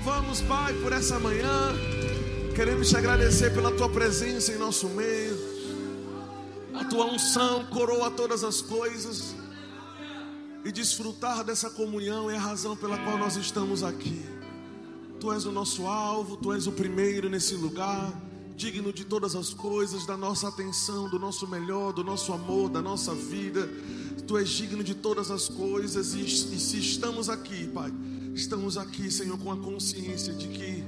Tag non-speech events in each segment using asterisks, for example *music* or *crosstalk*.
louvamos, Pai, por essa manhã. Queremos te agradecer pela tua presença em nosso meio. A tua unção coroa todas as coisas. E desfrutar dessa comunhão é a razão pela qual nós estamos aqui. Tu és o nosso alvo, tu és o primeiro nesse lugar, digno de todas as coisas, da nossa atenção, do nosso melhor, do nosso amor, da nossa vida. Tu és digno de todas as coisas e, e se estamos aqui, Pai, estamos aqui, Senhor, com a consciência de que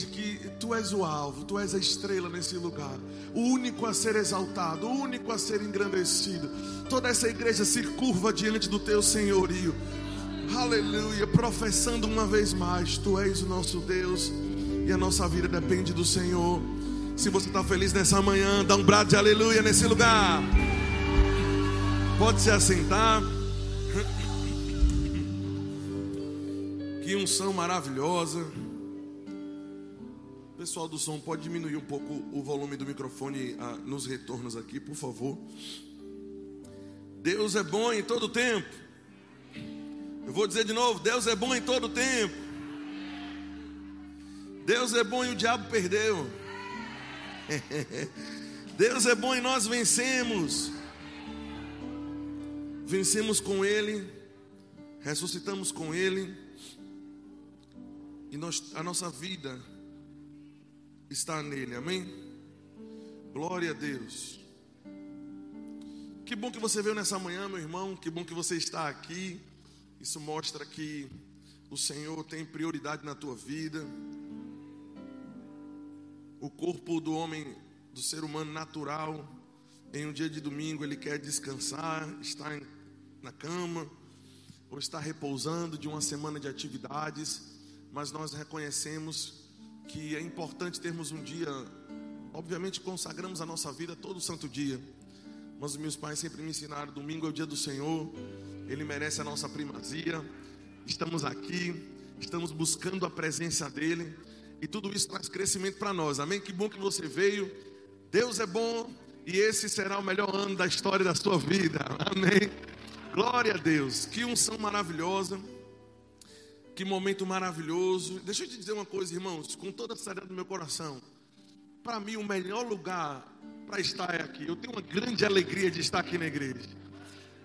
de que tu és o alvo, tu és a estrela nesse lugar, o único a ser exaltado, o único a ser engrandecido. Toda essa igreja se curva diante do teu senhorio. Aleluia, professando uma vez mais, tu és o nosso Deus e a nossa vida depende do Senhor. Se você está feliz nessa manhã, dá um brado de aleluia nesse lugar. Pode se assentar. Que unção maravilhosa. Pessoal do som, pode diminuir um pouco o volume do microfone ah, nos retornos aqui, por favor. Deus é bom em todo tempo. Eu vou dizer de novo: Deus é bom em todo tempo. Deus é bom e o diabo perdeu. *laughs* Deus é bom e nós vencemos. Vencemos com Ele, ressuscitamos com Ele, e nós, a nossa vida está nele, amém? Glória a Deus. Que bom que você veio nessa manhã, meu irmão, que bom que você está aqui. Isso mostra que o Senhor tem prioridade na tua vida. O corpo do homem, do ser humano natural, em um dia de domingo, ele quer descansar, estar na cama, ou estar repousando de uma semana de atividades, mas nós reconhecemos que é importante termos um dia, obviamente consagramos a nossa vida todo santo dia, mas os meus pais sempre me ensinaram: domingo é o dia do Senhor, Ele merece a nossa primazia. Estamos aqui, estamos buscando a presença dEle, e tudo isso traz crescimento para nós, amém? Que bom que você veio, Deus é bom, e esse será o melhor ano da história da sua vida, amém? Glória a Deus, que unção maravilhosa. Que momento maravilhoso. Deixa eu te dizer uma coisa, irmãos, com toda a seriedade do meu coração. Para mim, o melhor lugar para estar é aqui. Eu tenho uma grande alegria de estar aqui na igreja.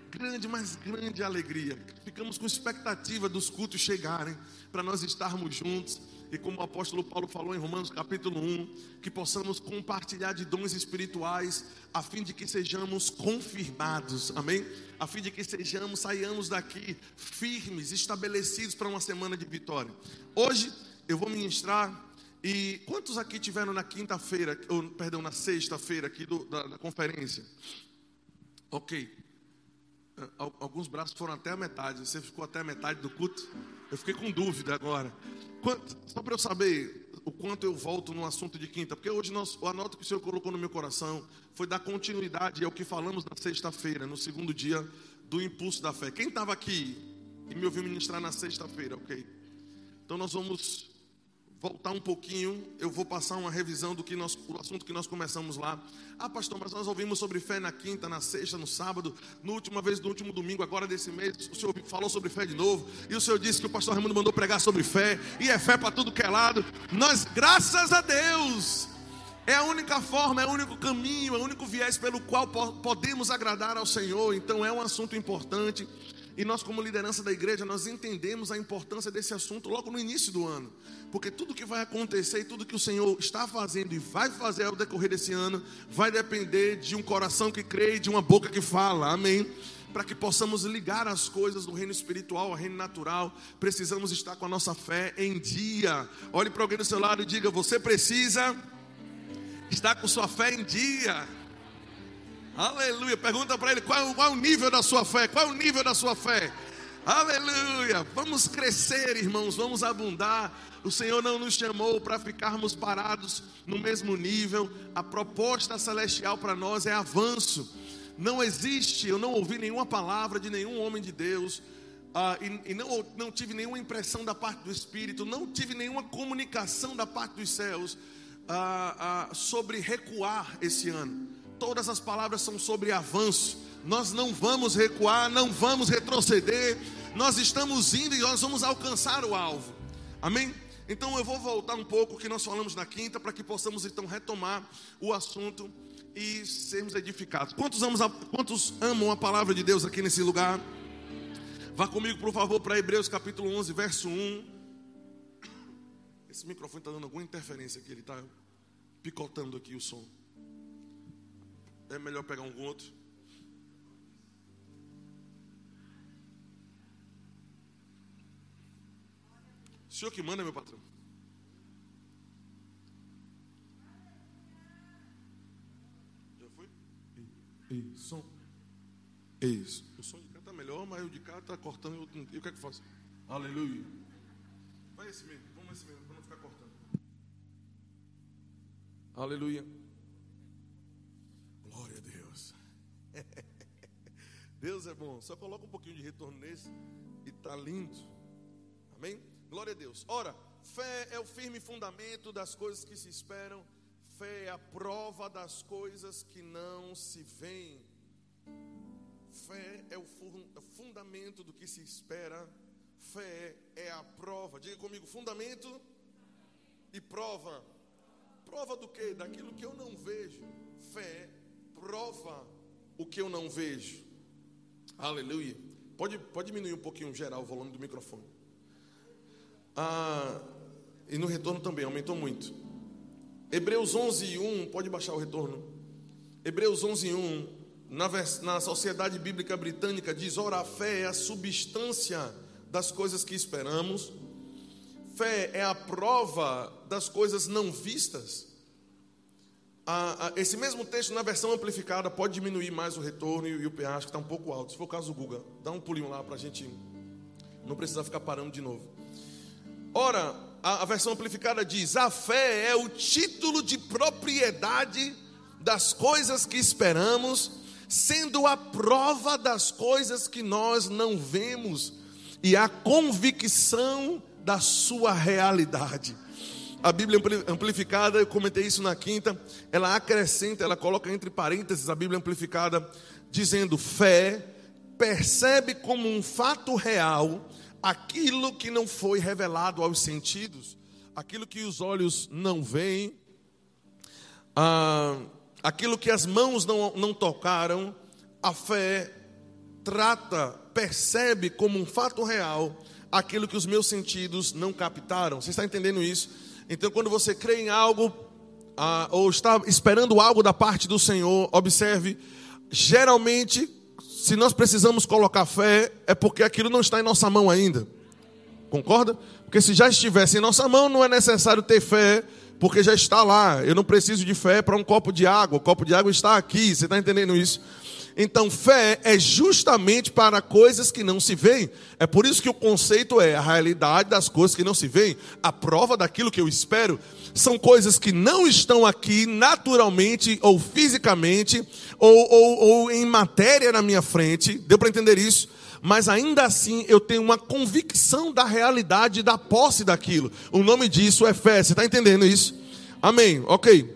Grande, mas grande alegria. Ficamos com expectativa dos cultos chegarem, para nós estarmos juntos. E como o apóstolo Paulo falou em Romanos capítulo 1, que possamos compartilhar de dons espirituais, a fim de que sejamos confirmados, amém? A fim de que sejamos, saiamos daqui firmes, estabelecidos para uma semana de vitória. Hoje eu vou ministrar, e quantos aqui tiveram na quinta-feira, ou perdão, na sexta-feira aqui do, da, da conferência? Ok. Alguns braços foram até a metade, você ficou até a metade do culto? Eu fiquei com dúvida agora. Quanto, só para eu saber o quanto eu volto no assunto de quinta, porque hoje nós, o anoto que o Senhor colocou no meu coração foi dar continuidade ao que falamos na sexta-feira, no segundo dia do impulso da fé. Quem estava aqui e me ouviu ministrar na sexta-feira, ok? Então nós vamos voltar um pouquinho, eu vou passar uma revisão do que nós, o assunto que nós começamos lá. Ah, pastor, mas nós ouvimos sobre fé na quinta, na sexta, no sábado, no última vez, no último domingo, agora desse mês, o senhor falou sobre fé de novo, e o senhor disse que o pastor Raimundo mandou pregar sobre fé, e é fé para tudo que é lado. Nós, graças a Deus, é a única forma, é o único caminho, é o único viés pelo qual podemos agradar ao Senhor. Então é um assunto importante. E nós, como liderança da igreja, nós entendemos a importância desse assunto logo no início do ano. Porque tudo que vai acontecer e tudo que o Senhor está fazendo e vai fazer ao decorrer desse ano, vai depender de um coração que crê e de uma boca que fala. Amém para que possamos ligar as coisas do reino espiritual ao reino natural, precisamos estar com a nossa fé em dia. Olhe para alguém do seu lado e diga: Você precisa estar com sua fé em dia. Aleluia. Pergunta para ele qual, qual é o nível da sua fé. Qual é o nível da sua fé? Aleluia. Vamos crescer, irmãos. Vamos abundar. O Senhor não nos chamou para ficarmos parados no mesmo nível. A proposta celestial para nós é avanço. Não existe, eu não ouvi nenhuma palavra de nenhum homem de Deus. Uh, e, e não, não tive nenhuma impressão da parte do Espírito, não tive nenhuma comunicação da parte dos céus uh, uh, sobre recuar esse ano todas as palavras são sobre avanço. Nós não vamos recuar, não vamos retroceder. Nós estamos indo e nós vamos alcançar o alvo. Amém? Então eu vou voltar um pouco que nós falamos na quinta para que possamos então retomar o assunto e sermos edificados. Quantos amam, a, quantos amam a palavra de Deus aqui nesse lugar? Vá comigo, por favor, para Hebreus capítulo 11, verso 1. Esse microfone está dando alguma interferência aqui, ele está picotando aqui o som. É melhor pegar um outro. O senhor que manda, meu patrão. Já foi? Ei, ei, som. Isso. O som de cá está melhor, mas o de cá está cortando. E o que é que faço? Aleluia. Vai esse mesmo, vamos esse mesmo, para não ficar cortando. Aleluia. Glória a Deus. *laughs* Deus é bom. Só coloca um pouquinho de retorno nesse e tá lindo. Amém? Glória a Deus. Ora, fé é o firme fundamento das coisas que se esperam. Fé é a prova das coisas que não se veem. Fé é o fundamento do que se espera. Fé é a prova. Diga comigo, fundamento e prova. Prova do que? Daquilo que eu não vejo. Fé prova o que eu não vejo. Aleluia. Pode, pode diminuir um pouquinho geral o volume do microfone. Ah, e no retorno também aumentou muito. Hebreus 11, 1, pode baixar o retorno. Hebreus 11, 1, na, na Sociedade Bíblica Britânica diz: Ora, a fé é a substância das coisas que esperamos, fé é a prova das coisas não vistas. Esse mesmo texto, na versão amplificada, pode diminuir mais o retorno e, e o acho que está um pouco alto. Se for o caso do Google, dá um pulinho lá para a gente não precisar ficar parando de novo. Ora, a, a versão amplificada diz: a fé é o título de propriedade das coisas que esperamos, sendo a prova das coisas que nós não vemos e a convicção da sua realidade. A Bíblia amplificada, eu comentei isso na quinta, ela acrescenta, ela coloca entre parênteses a Bíblia amplificada, dizendo: fé percebe como um fato real aquilo que não foi revelado aos sentidos, aquilo que os olhos não veem, ah, aquilo que as mãos não, não tocaram, a fé trata, percebe como um fato real aquilo que os meus sentidos não captaram. Você está entendendo isso? Então, quando você crê em algo, ah, ou está esperando algo da parte do Senhor, observe, geralmente se nós precisamos colocar fé, é porque aquilo não está em nossa mão ainda. Concorda? Porque se já estivesse em nossa mão, não é necessário ter fé, porque já está lá. Eu não preciso de fé para um copo de água. O copo de água está aqui. Você está entendendo isso? Então, fé é justamente para coisas que não se veem. É por isso que o conceito é a realidade das coisas que não se veem. A prova daquilo que eu espero são coisas que não estão aqui naturalmente ou fisicamente ou, ou, ou em matéria na minha frente. Deu para entender isso? Mas ainda assim eu tenho uma convicção da realidade da posse daquilo. O nome disso é fé. Você está entendendo isso? Amém. Ok.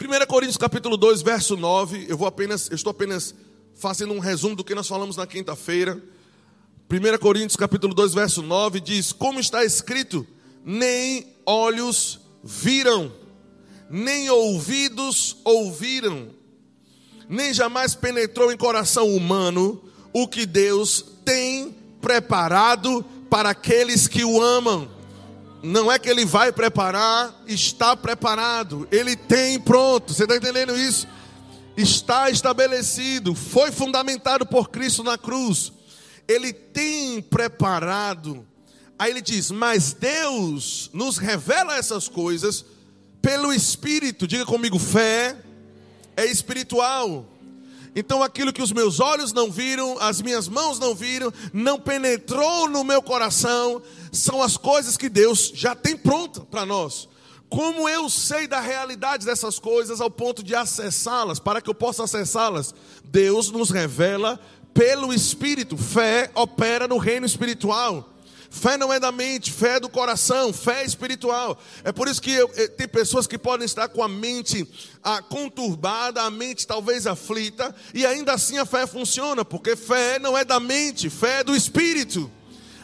1 Coríntios capítulo 2, verso 9, eu vou apenas, eu estou apenas fazendo um resumo do que nós falamos na quinta-feira. 1 Coríntios capítulo 2, verso 9 diz: Como está escrito, nem olhos viram, nem ouvidos ouviram, nem jamais penetrou em coração humano o que Deus tem preparado para aqueles que o amam. Não é que ele vai preparar, está preparado. Ele tem pronto. Você está entendendo isso? Está estabelecido, foi fundamentado por Cristo na cruz. Ele tem preparado. Aí ele diz: Mas Deus nos revela essas coisas pelo Espírito. Diga comigo: fé é espiritual. Então aquilo que os meus olhos não viram, as minhas mãos não viram, não penetrou no meu coração, são as coisas que Deus já tem pronta para nós. Como eu sei da realidade dessas coisas ao ponto de acessá-las, para que eu possa acessá-las? Deus nos revela pelo Espírito. Fé opera no reino espiritual. Fé não é da mente, fé é do coração, fé é espiritual. É por isso que eu, eu, tem pessoas que podem estar com a mente ah, conturbada, a mente talvez aflita, e ainda assim a fé funciona, porque fé não é da mente, fé é do espírito.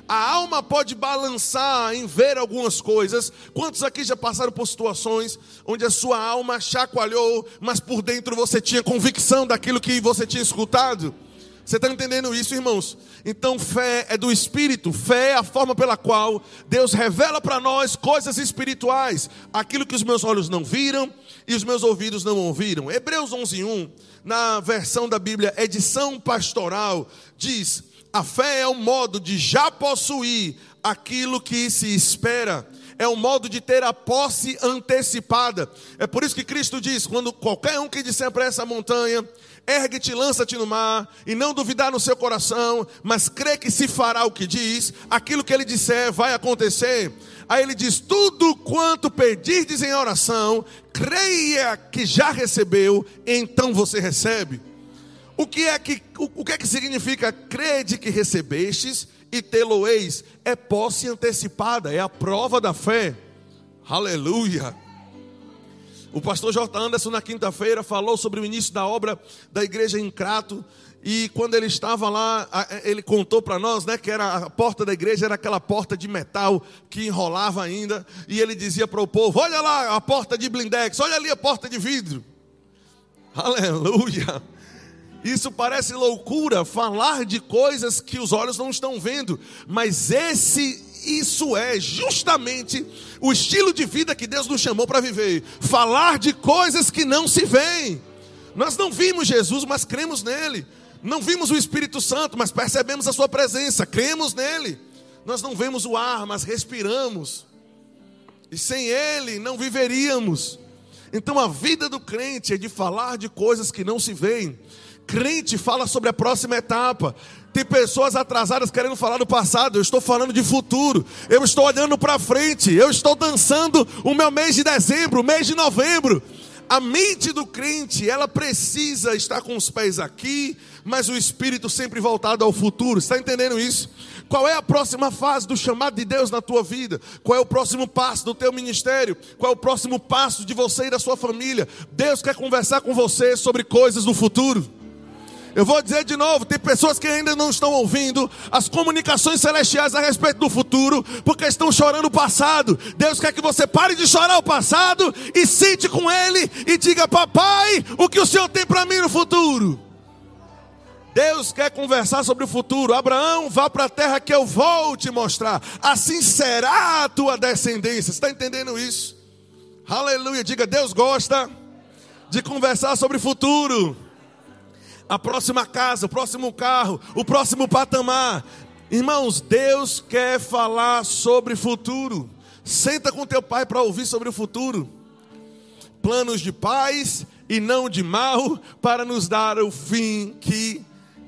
A alma pode balançar em ver algumas coisas. Quantos aqui já passaram por situações onde a sua alma chacoalhou, mas por dentro você tinha convicção daquilo que você tinha escutado? Você está entendendo isso, irmãos? Então, fé é do Espírito, fé é a forma pela qual Deus revela para nós coisas espirituais, aquilo que os meus olhos não viram e os meus ouvidos não ouviram. Hebreus 11:1, na versão da Bíblia, edição pastoral, diz: a fé é um modo de já possuir aquilo que se espera é um modo de ter a posse antecipada. É por isso que Cristo diz: quando qualquer um que disser para essa montanha, ergue-te, lança-te no mar, e não duvidar no seu coração, mas crê que se fará o que diz, aquilo que ele disser vai acontecer. Aí ele diz: tudo quanto pedirdes em oração, creia que já recebeu, então você recebe. O que é que, o, o que, é que significa crede que recebestes e tê-lo-eis? É posse antecipada, é a prova da fé. Aleluia. O pastor J. Anderson, na quinta-feira, falou sobre o início da obra da igreja em Crato. E quando ele estava lá, ele contou para nós, né, que era a porta da igreja era aquela porta de metal que enrolava ainda, e ele dizia para o povo: "Olha lá a porta de blindex, olha ali a porta de vidro". Aleluia. Isso parece loucura, falar de coisas que os olhos não estão vendo, mas esse isso é justamente o estilo de vida que Deus nos chamou para viver. Falar de coisas que não se veem. Nós não vimos Jesus, mas cremos nele. Não vimos o Espírito Santo, mas percebemos a sua presença, cremos nele. Nós não vemos o ar, mas respiramos. E sem ele não viveríamos. Então a vida do crente é de falar de coisas que não se veem. Crente fala sobre a próxima etapa. Tem pessoas atrasadas querendo falar do passado. Eu estou falando de futuro. Eu estou olhando para frente. Eu estou dançando o meu mês de dezembro, o mês de novembro. A mente do crente, ela precisa estar com os pés aqui, mas o espírito sempre voltado ao futuro. Está entendendo isso? Qual é a próxima fase do chamado de Deus na tua vida? Qual é o próximo passo do teu ministério? Qual é o próximo passo de você e da sua família? Deus quer conversar com você sobre coisas do futuro. Eu vou dizer de novo: tem pessoas que ainda não estão ouvindo as comunicações celestiais a respeito do futuro, porque estão chorando o passado. Deus quer que você pare de chorar o passado e sente com Ele e diga: Papai, o que o Senhor tem para mim no futuro? Deus quer conversar sobre o futuro. Abraão, vá para a terra que eu vou te mostrar. Assim será a tua descendência. Está entendendo isso? Aleluia. Diga: Deus gosta de conversar sobre o futuro a próxima casa, o próximo carro, o próximo patamar. Irmãos, Deus quer falar sobre futuro. Senta com teu pai para ouvir sobre o futuro. Planos de paz e não de mal, para nos dar o fim que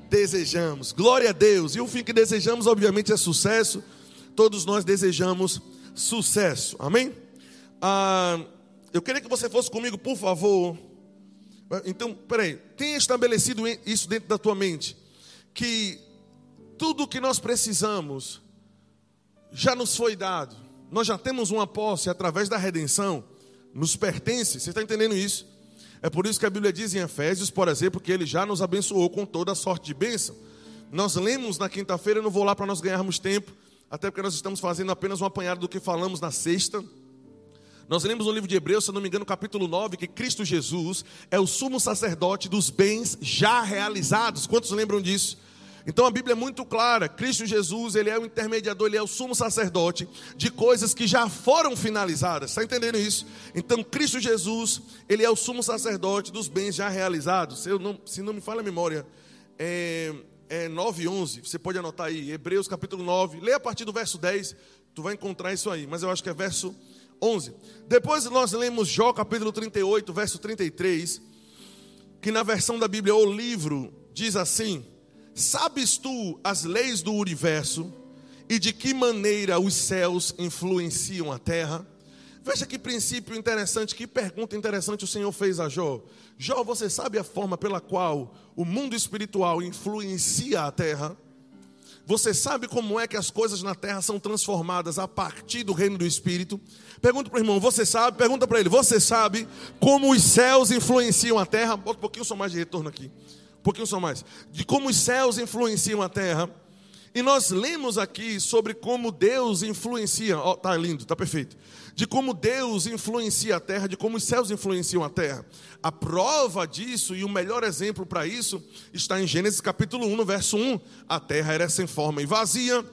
desejamos. Glória a Deus. E o fim que desejamos, obviamente, é sucesso. Todos nós desejamos sucesso. Amém? Ah, eu queria que você fosse comigo, por favor, então, peraí, tenha estabelecido isso dentro da tua mente, que tudo o que nós precisamos já nos foi dado, nós já temos uma posse através da redenção, nos pertence, você está entendendo isso? É por isso que a Bíblia diz em Efésios, por exemplo, que ele já nos abençoou com toda a sorte de bênção. Nós lemos na quinta-feira, eu não vou lá para nós ganharmos tempo, até porque nós estamos fazendo apenas um apanhado do que falamos na sexta. Nós lemos no livro de Hebreus, se não me engano, capítulo 9, que Cristo Jesus é o sumo sacerdote dos bens já realizados. Quantos lembram disso? Então a Bíblia é muito clara, Cristo Jesus, ele é o intermediador, ele é o sumo sacerdote de coisas que já foram finalizadas. Está entendendo isso? Então Cristo Jesus, ele é o sumo sacerdote dos bens já realizados. Se, não, se não me falha a memória, é, é 9 e 11, você pode anotar aí, Hebreus capítulo 9, leia a partir do verso 10, tu vai encontrar isso aí, mas eu acho que é verso 11. Depois nós lemos Jó capítulo 38, verso 33, que na versão da Bíblia, o livro, diz assim: Sabes tu as leis do universo e de que maneira os céus influenciam a terra? Veja que princípio interessante, que pergunta interessante o Senhor fez a Jó. Jó, você sabe a forma pela qual o mundo espiritual influencia a terra? Você sabe como é que as coisas na terra são transformadas a partir do reino do Espírito? Pergunta para o irmão, você sabe? Pergunta para ele, você sabe como os céus influenciam a terra? Bota um pouquinho só mais de retorno aqui. Um pouquinho só mais. De como os céus influenciam a terra. E nós lemos aqui sobre como Deus influencia, ó, oh, tá lindo, tá perfeito. De como Deus influencia a terra, de como os céus influenciam a terra. A prova disso e o melhor exemplo para isso está em Gênesis capítulo 1, no verso 1. A terra era sem forma e vazia,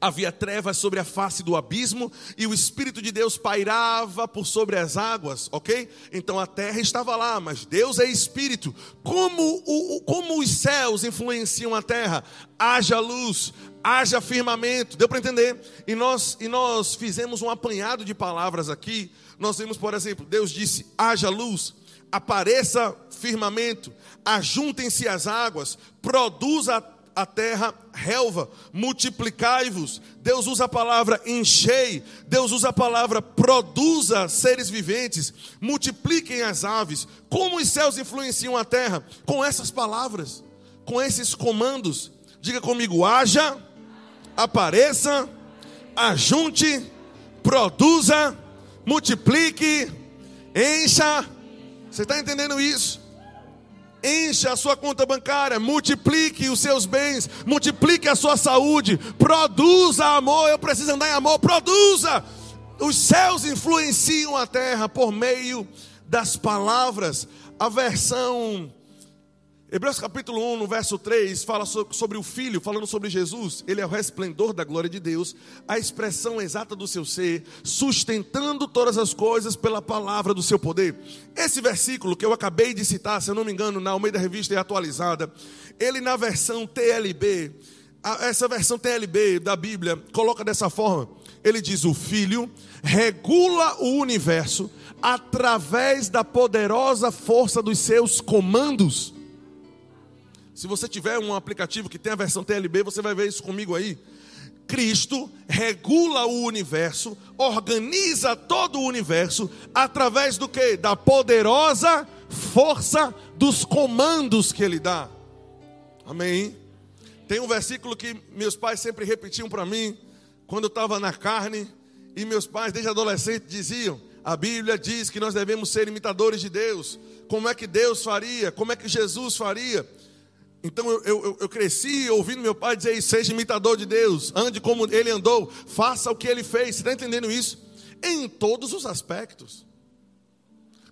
havia trevas sobre a face do abismo e o Espírito de Deus pairava por sobre as águas, ok? Então a terra estava lá, mas Deus é Espírito. Como, o, como os céus influenciam a terra? Haja luz, haja firmamento, deu para entender? E nós, e nós fizemos um apanhado de palavras aqui. Nós vimos, por exemplo, Deus disse: haja luz, apareça firmamento, ajuntem-se as águas, produza a terra relva, multiplicai-vos. Deus usa a palavra enchei, Deus usa a palavra produza seres viventes, multipliquem as aves. Como os céus influenciam a terra? Com essas palavras, com esses comandos. Diga comigo: haja, apareça, ajunte, produza, multiplique, encha. Você está entendendo isso? Encha a sua conta bancária, multiplique os seus bens, multiplique a sua saúde, produza amor. Eu preciso andar em amor, produza. Os céus influenciam a terra por meio das palavras. A versão Hebreus capítulo 1, no verso 3, fala sobre o Filho, falando sobre Jesus. Ele é o resplendor da glória de Deus, a expressão exata do seu ser, sustentando todas as coisas pela palavra do seu poder. Esse versículo que eu acabei de citar, se eu não me engano, na Almeida Revista é atualizada, ele na versão TLB, essa versão TLB da Bíblia, coloca dessa forma: ele diz, o Filho regula o universo através da poderosa força dos seus comandos. Se você tiver um aplicativo que tem a versão TLB, você vai ver isso comigo aí. Cristo regula o universo, organiza todo o universo através do que? Da poderosa força dos comandos que ele dá. Amém. Tem um versículo que meus pais sempre repetiam para mim quando eu estava na carne e meus pais desde adolescente diziam: a Bíblia diz que nós devemos ser imitadores de Deus. Como é que Deus faria? Como é que Jesus faria? Então eu, eu, eu, cresci ouvindo meu pai dizer: seja imitador de Deus, ande como ele andou, faça o que ele fez. Você está entendendo isso? Em todos os aspectos.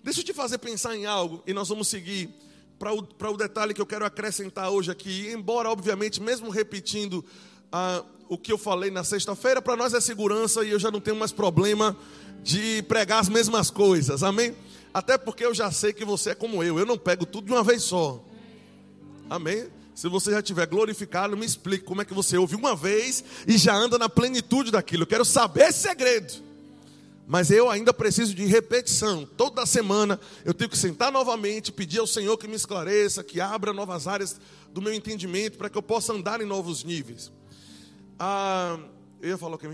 Deixa eu te fazer pensar em algo e nós vamos seguir para o, para o detalhe que eu quero acrescentar hoje aqui. Embora, obviamente, mesmo repetindo ah, o que eu falei na sexta-feira, para nós é segurança e eu já não tenho mais problema de pregar as mesmas coisas, amém? Até porque eu já sei que você é como eu, eu não pego tudo de uma vez só. Amém? Se você já tiver glorificado, me explique como é que você ouve uma vez e já anda na plenitude daquilo. Eu quero saber esse segredo. Mas eu ainda preciso de repetição. Toda semana eu tenho que sentar novamente, pedir ao Senhor que me esclareça, que abra novas áreas do meu entendimento para que eu possa andar em novos níveis. Ah, eu ia falar o que?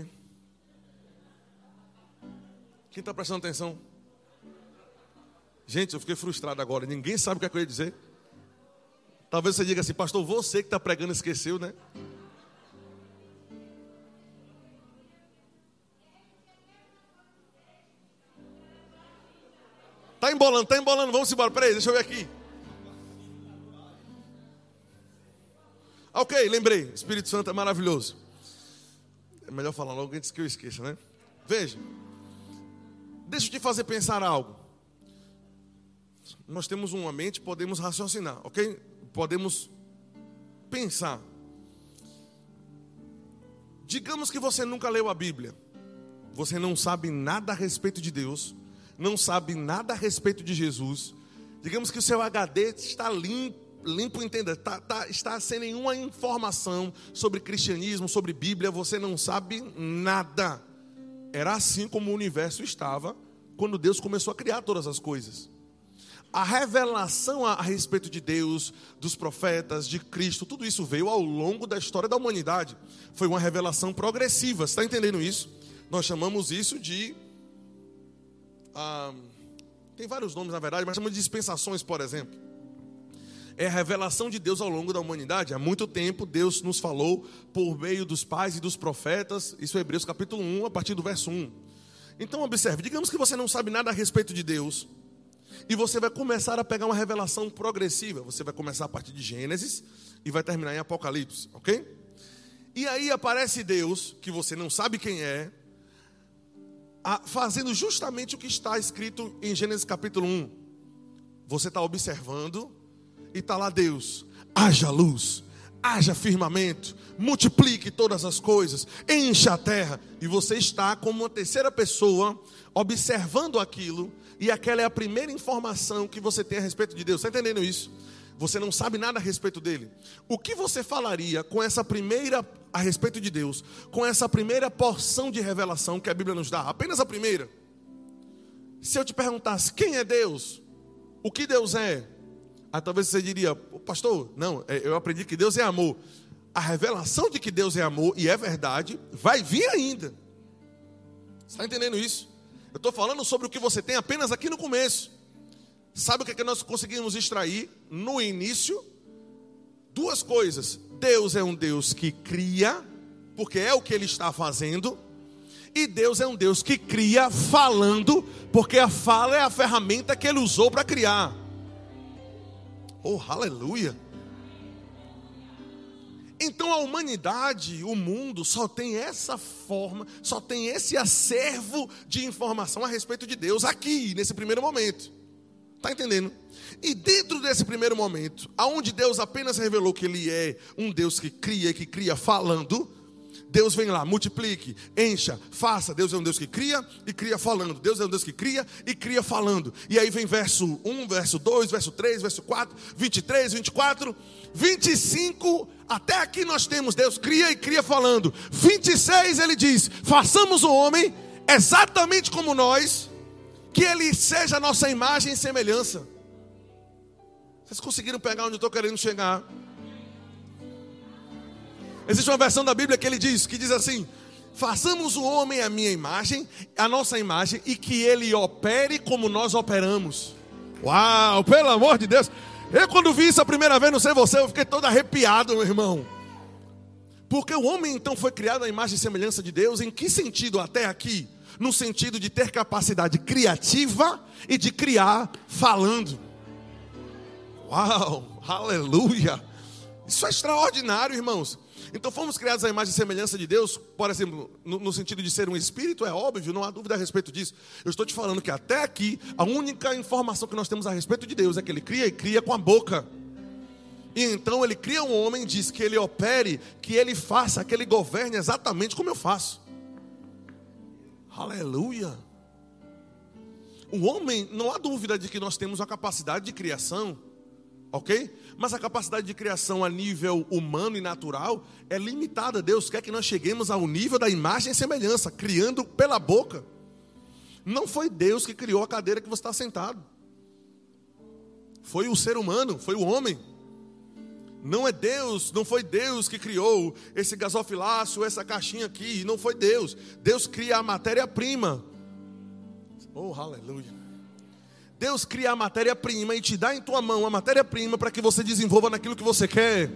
Quem está prestando atenção? Gente, eu fiquei frustrado agora. Ninguém sabe o que, é que eu ia dizer. Talvez você diga assim, pastor, você que está pregando esqueceu, né? Tá embolando, tá embolando, vamos embora. Peraí, deixa eu ver aqui. Ok, lembrei. Espírito Santo é maravilhoso. É melhor falar logo antes que eu esqueça, né? Veja. Deixa eu te fazer pensar algo. Nós temos uma mente, podemos raciocinar, ok? Podemos pensar. Digamos que você nunca leu a Bíblia, você não sabe nada a respeito de Deus, não sabe nada a respeito de Jesus. Digamos que o seu HD está limpo, limpo entenda, está, está, está sem nenhuma informação sobre cristianismo, sobre Bíblia, você não sabe nada. Era assim como o universo estava quando Deus começou a criar todas as coisas a revelação a, respeito de Deus, dos profetas, de Cristo, tudo isso veio ao longo da história da humanidade. Foi uma revelação progressiva, você está entendendo isso? Nós chamamos isso de. Ah, tem vários nomes na verdade, mas chamamos de dispensações, por exemplo. É a revelação de Deus ao longo da humanidade. Há muito tempo Deus nos falou por meio dos pais e dos profetas. Isso é Hebreus capítulo 1, a partir do verso 1. Então observe, digamos que você não sabe nada a respeito de Deus e você vai começar a pegar uma revelação progressiva. Você vai começar a partir de Gênesis e vai terminar em Apocalipse, ok? E aí aparece Deus, que você não sabe quem é, fazendo justamente o que está escrito em Gênesis capítulo 1. Você está observando e está lá Deus, haja luz, haja firmamento, multiplique todas as coisas, encha a terra. E você está como uma terceira pessoa observando aquilo, e aquela é a primeira informação que você tem a respeito de Deus. Está entendendo isso? Você não sabe nada a respeito dele. O que você falaria com essa primeira a respeito de Deus, com essa primeira porção de revelação que a Bíblia nos dá? Apenas a primeira. Se eu te perguntasse quem é Deus, o que Deus é, Aí talvez você diria, pastor, não, é, eu aprendi que Deus é amor. A revelação de que Deus é amor e é verdade vai vir ainda. Está entendendo isso? Eu estou falando sobre o que você tem apenas aqui no começo. Sabe o que, é que nós conseguimos extrair no início? Duas coisas. Deus é um Deus que cria, porque é o que Ele está fazendo. E Deus é um Deus que cria falando, porque a fala é a ferramenta que Ele usou para criar. Oh, aleluia! Então a humanidade, o mundo, só tem essa forma, só tem esse acervo de informação a respeito de Deus aqui, nesse primeiro momento. Está entendendo? E dentro desse primeiro momento, aonde Deus apenas revelou que Ele é um Deus que cria, que cria falando, Deus vem lá, multiplique, encha, faça. Deus é um Deus que cria e cria falando. Deus é um Deus que cria e cria falando. E aí vem verso 1, verso 2, verso 3, verso 4, 23, 24, 25. Até aqui nós temos Deus cria e cria falando. 26 ele diz: façamos o homem exatamente como nós, que ele seja a nossa imagem e semelhança. Vocês conseguiram pegar onde eu estou querendo chegar? Existe uma versão da Bíblia que ele diz, que diz assim: façamos o homem a minha imagem, a nossa imagem, e que ele opere como nós operamos. Uau, pelo amor de Deus! Eu quando vi isso a primeira vez, não sei você, eu fiquei todo arrepiado, meu irmão. Porque o homem então foi criado à imagem e semelhança de Deus, em que sentido até aqui? No sentido de ter capacidade criativa e de criar falando. Uau, aleluia! Isso é extraordinário, irmãos. Então fomos criados à imagem e semelhança de Deus, por exemplo, no, no, sentido de ser um espírito, é óbvio, não há dúvida a respeito disso. Eu estou te falando que até aqui, a única informação que nós temos a respeito de Deus é que Ele cria e cria com a boca. E então Ele cria um homem, diz que Ele opere, que Ele faça, que Ele governe exatamente como eu faço. Aleluia. O homem, não há dúvida de que nós temos a capacidade de criação ok? Mas a capacidade de criação a nível humano e natural é limitada. Deus quer que nós cheguemos ao nível da imagem e semelhança, criando pela boca. Não foi Deus que criou a cadeira que você está sentado. Foi o ser humano, foi o homem. Não é Deus, não foi Deus que criou esse gasofilácio, essa caixinha aqui, não foi Deus. Deus cria a matéria-prima. Oh, aleluia. Deus cria a matéria-prima e te dá em tua mão a matéria-prima para que você desenvolva naquilo que você quer.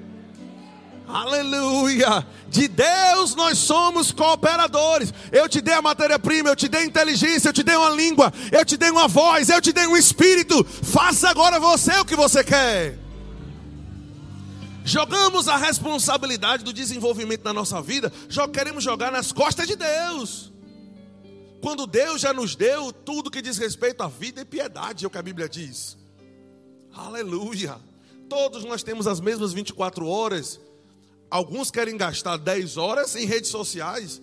Aleluia! De Deus nós somos cooperadores. Eu te dei a matéria-prima, eu te dei inteligência, eu te dei uma língua, eu te dei uma voz, eu te dei um espírito. Faça agora você o que você quer. Jogamos a responsabilidade do desenvolvimento da nossa vida, já queremos jogar nas costas de Deus. Quando Deus já nos deu tudo que diz respeito à vida e piedade, é o que a Bíblia diz. Aleluia. Todos nós temos as mesmas 24 horas. Alguns querem gastar 10 horas em redes sociais.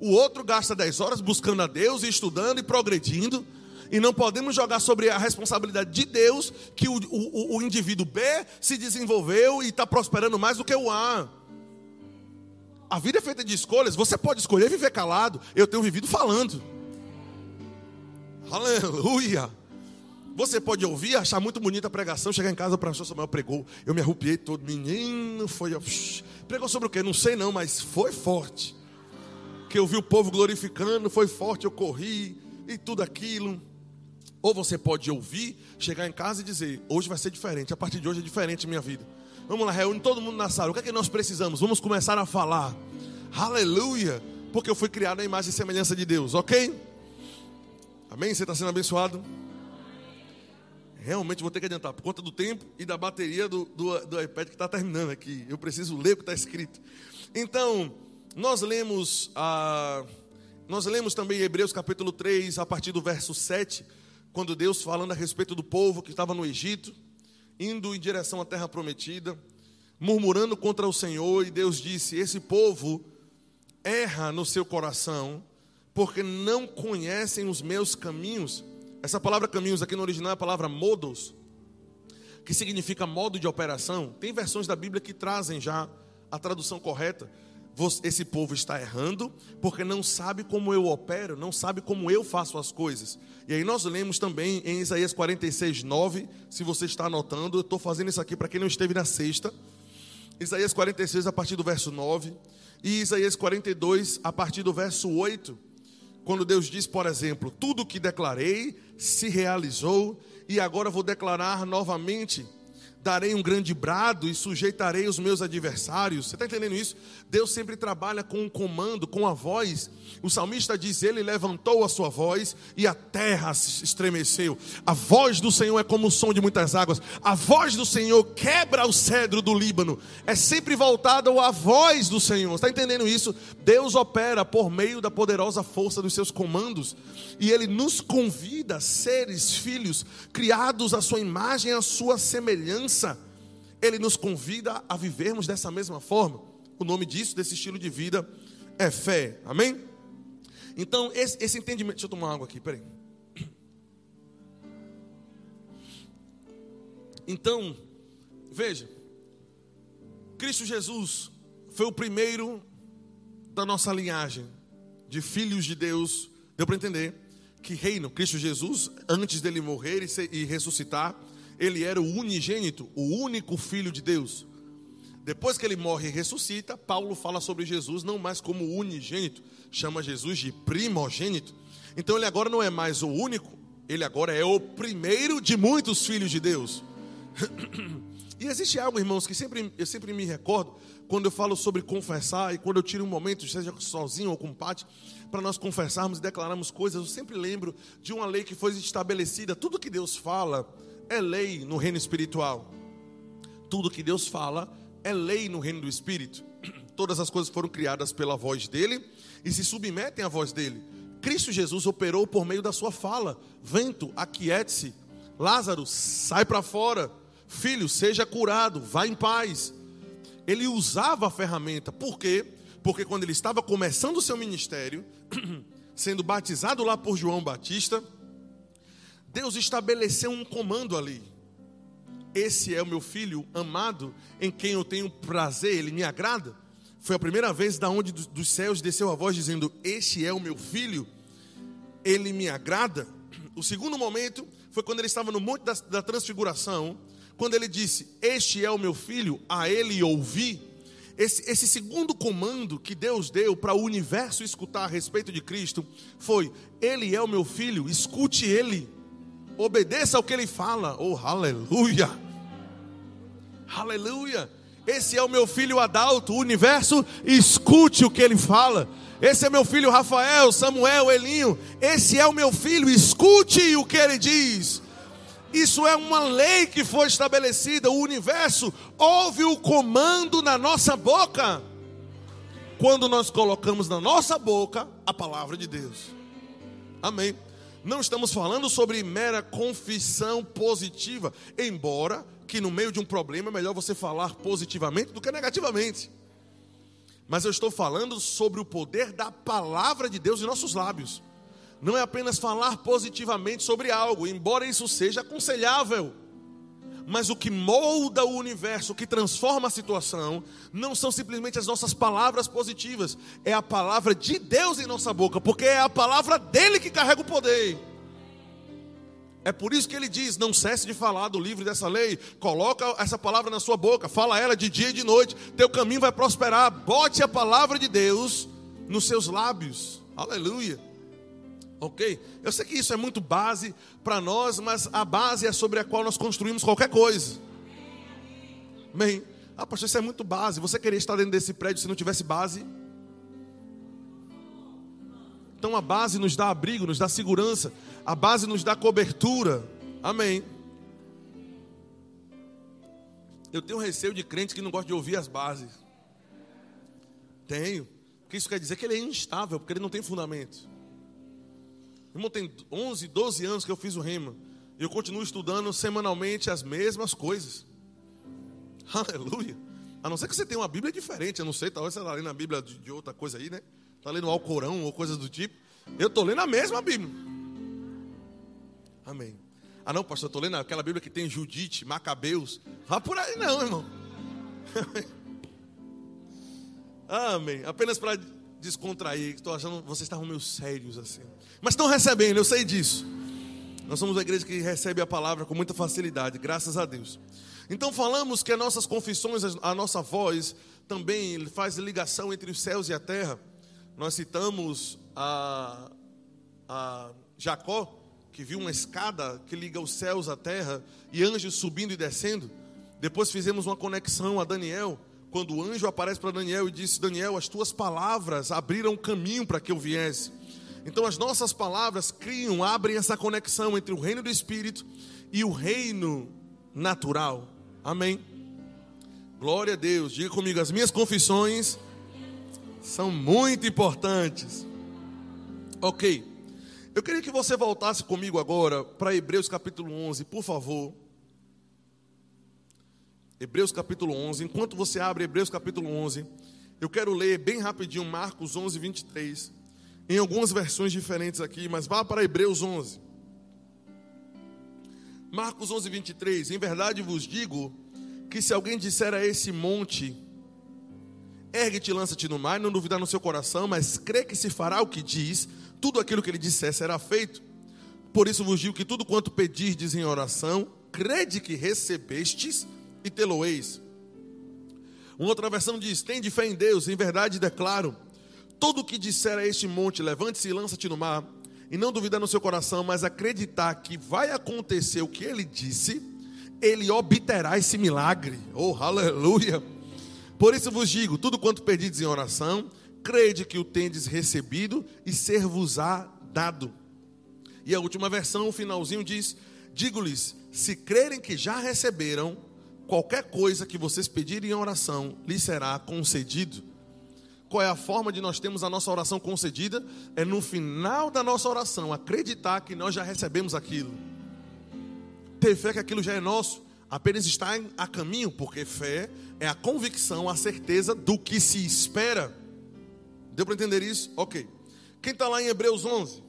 O outro gasta 10 horas buscando a Deus, estudando e progredindo. E não podemos jogar sobre a responsabilidade de Deus que o, o, o indivíduo B se desenvolveu e está prosperando mais do que o A. A vida é feita de escolhas. Você pode escolher viver calado. Eu tenho vivido falando. Aleluia. Você pode ouvir, achar muito bonita a pregação, chegar em casa, o professor Samuel pregou. Eu me arrupiei todo, menino, foi. Pregou sobre o quê? Não sei não, mas foi forte. Que eu vi o povo glorificando, foi forte, eu corri e tudo aquilo. Ou você pode ouvir, chegar em casa e dizer: hoje vai ser diferente, a partir de hoje é diferente minha vida. Vamos lá, reúne todo mundo na sala. O que é que nós precisamos? Vamos começar a falar. Aleluia! Porque eu fui criado na imagem e semelhança de Deus, ok? Amém? Você está sendo abençoado? realmente vou ter que adiantar por conta do tempo e da bateria do, do, do iPad que está terminando aqui. Eu preciso ler o que está escrito. Então, nós lemos, ah, nós lemos também Hebreus capítulo 3, a partir do verso 7, quando Deus falando a respeito do povo que estava no Egito, indo em direção à terra prometida, murmurando contra o Senhor, e Deus disse: Esse povo erra no seu coração, porque não conhecem os meus caminhos. Essa palavra caminhos aqui no original é a palavra modos, que significa modo de operação. Tem versões da Bíblia que trazem já a tradução correta. Esse povo está errando porque não sabe como eu opero, não sabe como eu faço as coisas. E aí nós lemos também em Isaías 46, 9. Se você está anotando, eu estou fazendo isso aqui para quem não esteve na sexta. Isaías 46, a partir do verso 9. E Isaías 42, a partir do verso 8. Quando Deus diz, por exemplo, tudo o que declarei se realizou, e agora vou declarar novamente darei um grande brado e sujeitarei os meus adversários. Você está entendendo isso? Deus sempre trabalha com um comando, com a voz. O salmista diz: Ele levantou a sua voz e a terra se estremeceu. A voz do Senhor é como o som de muitas águas. A voz do Senhor quebra o cedro do Líbano. É sempre voltada à voz do Senhor. Está entendendo isso? Deus opera por meio da poderosa força dos seus comandos. E Ele nos convida, seres, filhos, criados à sua imagem, à sua semelhança ele nos convida a vivermos dessa mesma forma. O nome disso, desse estilo de vida, é fé. Amém? Então, esse, esse entendimento. Deixa eu tomar água aqui, peraí. Então, veja, Cristo Jesus foi o primeiro da nossa linhagem de filhos de Deus. Deu para entender que reino Cristo Jesus, antes dele morrer e, ser, e ressuscitar, ele era o unigênito, o único filho de Deus. Depois que ele morre e ressuscita, Paulo fala sobre Jesus não mais como unigênito, chama Jesus de primogênito. Então ele agora não é mais o único, ele agora é o primeiro de muitos filhos de Deus. E existe algo, irmãos, que sempre, eu sempre me recordo quando eu falo sobre confessar e quando eu tiro um momento, seja sozinho ou com Pati, para nós confessarmos e declararmos coisas, eu sempre lembro de uma lei que foi estabelecida. Tudo que Deus fala, é lei no reino espiritual. Tudo que Deus fala é lei no reino do espírito. *clears throat* Todas as coisas foram criadas pela voz dele e se submetem à voz dele. Cristo Jesus operou por meio da sua fala: Vento, aquiete-se. Lázaro, sai para fora. Filho, seja curado, vá em paz. Ele usava a ferramenta, por quê? Porque quando ele estava começando o seu ministério, *clears throat* sendo batizado lá por João Batista, Deus estabeleceu um comando ali. Esse é o meu filho amado, em quem eu tenho prazer, ele me agrada. Foi a primeira vez da onde dos céus desceu a voz dizendo: Este é o meu filho, ele me agrada. O segundo momento foi quando ele estava no monte da, da transfiguração, quando ele disse: Este é o meu filho, a ele ouvi. Esse, esse segundo comando que Deus deu para o universo escutar a respeito de Cristo foi: Ele é o meu filho, escute ele obedeça ao que ele fala. Oh, aleluia! Aleluia! Esse é o meu filho Adalto, o universo, escute o que ele fala. Esse é meu filho Rafael, Samuel, Elinho. Esse é o meu filho, escute o que ele diz. Isso é uma lei que foi estabelecida. O universo ouve o comando na nossa boca. Quando nós colocamos na nossa boca a palavra de Deus. Amém. Não estamos falando sobre mera confissão positiva, embora que no meio de um problema é melhor você falar positivamente do que negativamente. Mas eu estou falando sobre o poder da palavra de Deus em nossos lábios. Não é apenas falar positivamente sobre algo, embora isso seja aconselhável. Mas o que molda o universo, o que transforma a situação, não são simplesmente as nossas palavras positivas, é a palavra de Deus em nossa boca, porque é a palavra dele que carrega o poder. É por isso que ele diz: não cesse de falar do livro dessa lei, coloca essa palavra na sua boca, fala ela de dia e de noite, teu caminho vai prosperar. Bote a palavra de Deus nos seus lábios. Aleluia. Ok? Eu sei que isso é muito base para nós, mas a base é sobre a qual nós construímos qualquer coisa. Amém? Ah, pastor, isso é muito base. Você queria estar dentro desse prédio se não tivesse base? Então a base nos dá abrigo, nos dá segurança, a base nos dá cobertura. Amém. Eu tenho receio de crente que não gosta de ouvir as bases. Tenho. Porque isso quer dizer que ele é instável, porque ele não tem fundamento. Irmão, tem 11, 12 anos que eu fiz o rema. E eu continuo estudando semanalmente as mesmas coisas. *laughs* Aleluia. A não ser que você tenha uma Bíblia diferente. Eu não sei, talvez você está lendo a Bíblia de, outra coisa aí, né? Está lendo o Alcorão ou coisas do tipo. Eu estou lendo a mesma Bíblia. Amém. Ah, não, pastor, eu estou lendo aquela Bíblia que tem Judite, Macabeus. Vá por aí, não, irmão. *laughs* Amém. Apenas para descontrair, estou achando vocês estavam meio sérios assim. Mas estão recebendo, eu sei disso. Nós somos uma igreja que recebe a palavra com muita facilidade, graças a Deus. Então falamos que as nossas confissões, a nossa voz também faz ligação entre os céus e a terra. Nós citamos a, a Jacó, que viu uma escada que liga os céus à terra e anjos subindo e descendo. Depois fizemos uma conexão a Daniel, quando o anjo aparece para Daniel e disse: Daniel, as tuas palavras abriram caminho para que eu viesse. Então, as nossas palavras criam, abrem essa conexão entre o reino do Espírito e o reino natural. Amém. Glória a Deus. Diga comigo, as minhas confissões são muito importantes. Ok. Eu queria que você voltasse comigo agora para Hebreus capítulo 11, por favor. Hebreus capítulo 11. Enquanto você abre Hebreus capítulo 11, eu quero ler bem rapidinho Marcos 11, 23. Em algumas versões diferentes aqui, mas vá para Hebreus 11. Marcos 11, 23. Em verdade vos digo que se alguém disser a esse monte, ergue-te lança-te no mar, não duvidar no seu coração, mas crê que se fará o que diz, tudo aquilo que ele disser será feito. Por isso vos digo que tudo quanto pedirdes em oração, crede que recebestes e tê-lo-eis. Uma outra versão diz: Tende fé em Deus, em verdade declaro. Todo o que disser a este monte, levante-se e lança-te no mar, e não duvidar no seu coração, mas acreditar que vai acontecer o que ele disse, ele obterá esse milagre. Oh, aleluia! Por isso vos digo: tudo quanto pedides em oração, crede que o tendes recebido e ser-vos-á dado. E a última versão, o finalzinho diz: Digo-lhes, se crerem que já receberam, qualquer coisa que vocês pedirem em oração, lhes será concedido. Qual é a forma de nós termos a nossa oração concedida? É no final da nossa oração, acreditar que nós já recebemos aquilo. Ter fé que aquilo já é nosso, apenas está a caminho, porque fé é a convicção, a certeza do que se espera. Deu para entender isso? Ok. Quem está lá em Hebreus 11?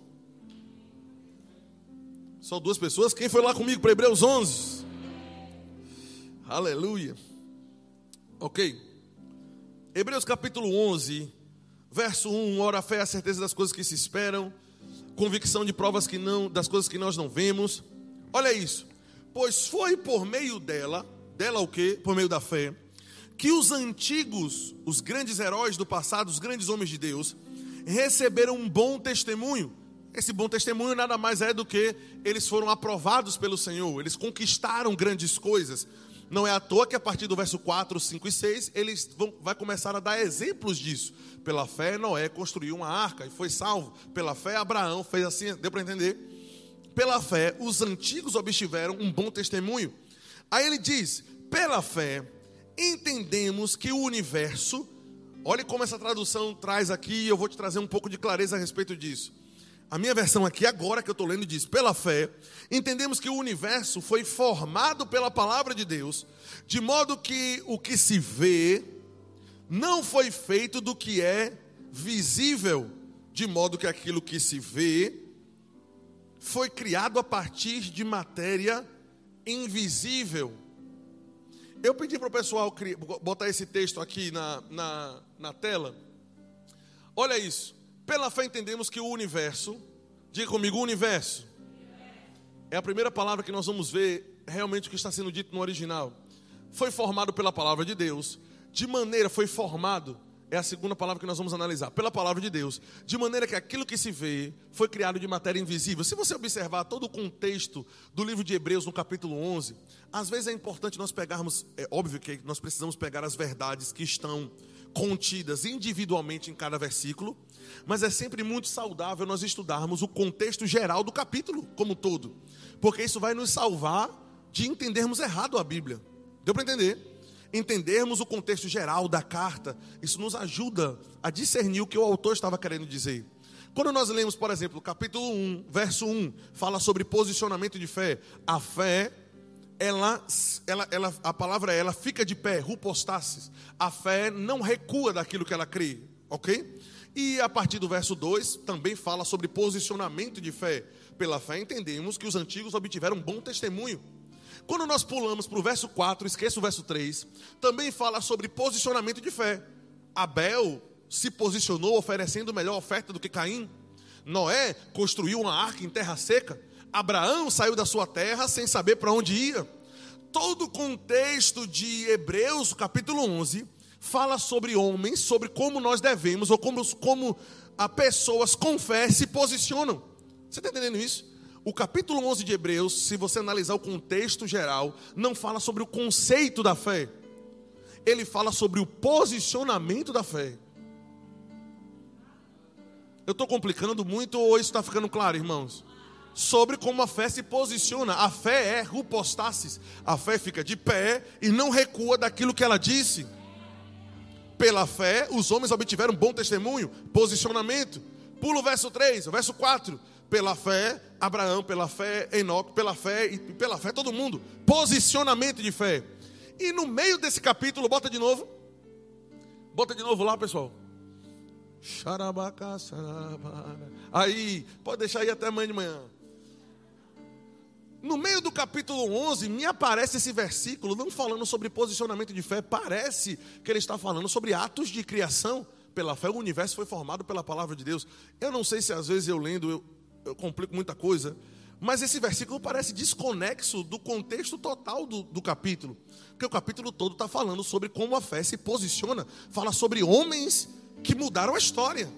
Só duas pessoas. Quem foi lá comigo para Hebreus 11? Aleluia. Ok. Hebreus capítulo 11, verso 1. Ora, a fé é a certeza das coisas que se esperam, convicção de provas que não, das coisas que nós não vemos. Olha isso. Pois foi por meio dela, dela o quê? Por meio da fé que os antigos, os grandes heróis do passado, os grandes homens de Deus, receberam um bom testemunho. Esse bom testemunho nada mais é do que eles foram aprovados pelo Senhor, eles conquistaram grandes coisas. Não é à toa que a partir do verso 4, 5 e 6, eles vão vai começar a dar exemplos disso. Pela fé, Noé construiu uma arca e foi salvo. Pela fé, Abraão fez assim, deu para entender? Pela fé, os antigos obtiveram um bom testemunho. Aí ele diz: pela fé, entendemos que o universo, olhe como essa tradução traz aqui, eu vou te trazer um pouco de clareza a respeito disso. A minha versão aqui, agora que eu estou lendo, diz: pela fé, entendemos que o universo foi formado pela palavra de Deus, de modo que o que se vê não foi feito do que é visível, de modo que aquilo que se vê foi criado a partir de matéria invisível. Eu pedi para o pessoal botar esse texto aqui na, na, na tela. Olha isso. Pela fé entendemos que o universo, diga comigo, universo, é a primeira palavra que nós vamos ver realmente o que está sendo dito no original. Foi formado pela palavra de Deus, de maneira foi formado é a segunda palavra que nós vamos analisar, pela palavra de Deus, de maneira que aquilo que se vê foi criado de matéria invisível. Se você observar todo o contexto do livro de Hebreus, no capítulo 11, às vezes é importante nós pegarmos, é óbvio que nós precisamos pegar as verdades que estão contidas individualmente em cada versículo, mas é sempre muito saudável nós estudarmos o contexto geral do capítulo como todo, porque isso vai nos salvar de entendermos errado a Bíblia. Deu para entender? Entendermos o contexto geral da carta, isso nos ajuda a discernir o que o autor estava querendo dizer. Quando nós lemos, por exemplo, capítulo 1, verso 1, fala sobre posicionamento de fé. A fé, ela, ela, ela, a palavra ela fica de pé, rupostasis. A fé não recua daquilo que ela crê, ok? E a partir do verso 2, também fala sobre posicionamento de fé. Pela fé entendemos que os antigos obtiveram um bom testemunho. Quando nós pulamos para o verso 4, esqueça o verso 3, também fala sobre posicionamento de fé. Abel se posicionou oferecendo melhor oferta do que Caim. Noé construiu uma arca em terra seca. Abraão saiu da sua terra sem saber para onde ia. Todo o contexto de Hebreus, capítulo 11, fala sobre homens, sobre como nós devemos, ou como, como a pessoas com fé se posicionam. Você está entendendo isso? O capítulo 11 de Hebreus, se você analisar o contexto geral, não fala sobre o conceito da fé. Ele fala sobre o posicionamento da fé. Eu estou complicando muito ou isso está ficando claro, irmãos? Sobre como a fé se posiciona. A fé é rupostasis. A fé fica de pé e não recua daquilo que ela disse. Pela fé, os homens obtiveram bom testemunho, posicionamento. Pula o verso 3, o verso 4. Pela fé, Abraão, pela fé, Enoque, pela fé e pela fé todo mundo. Posicionamento de fé. E no meio desse capítulo, bota de novo. Bota de novo lá, pessoal. Aí, pode deixar aí até amanhã de manhã. No meio do capítulo 11, me aparece esse versículo, não falando sobre posicionamento de fé, parece que ele está falando sobre atos de criação. Pela fé, o universo foi formado pela palavra de Deus. Eu não sei se às vezes eu lendo eu, eu complico muita coisa, mas esse versículo parece desconexo do contexto total do, do capítulo. Porque o capítulo todo está falando sobre como a fé se posiciona, fala sobre homens que mudaram a história.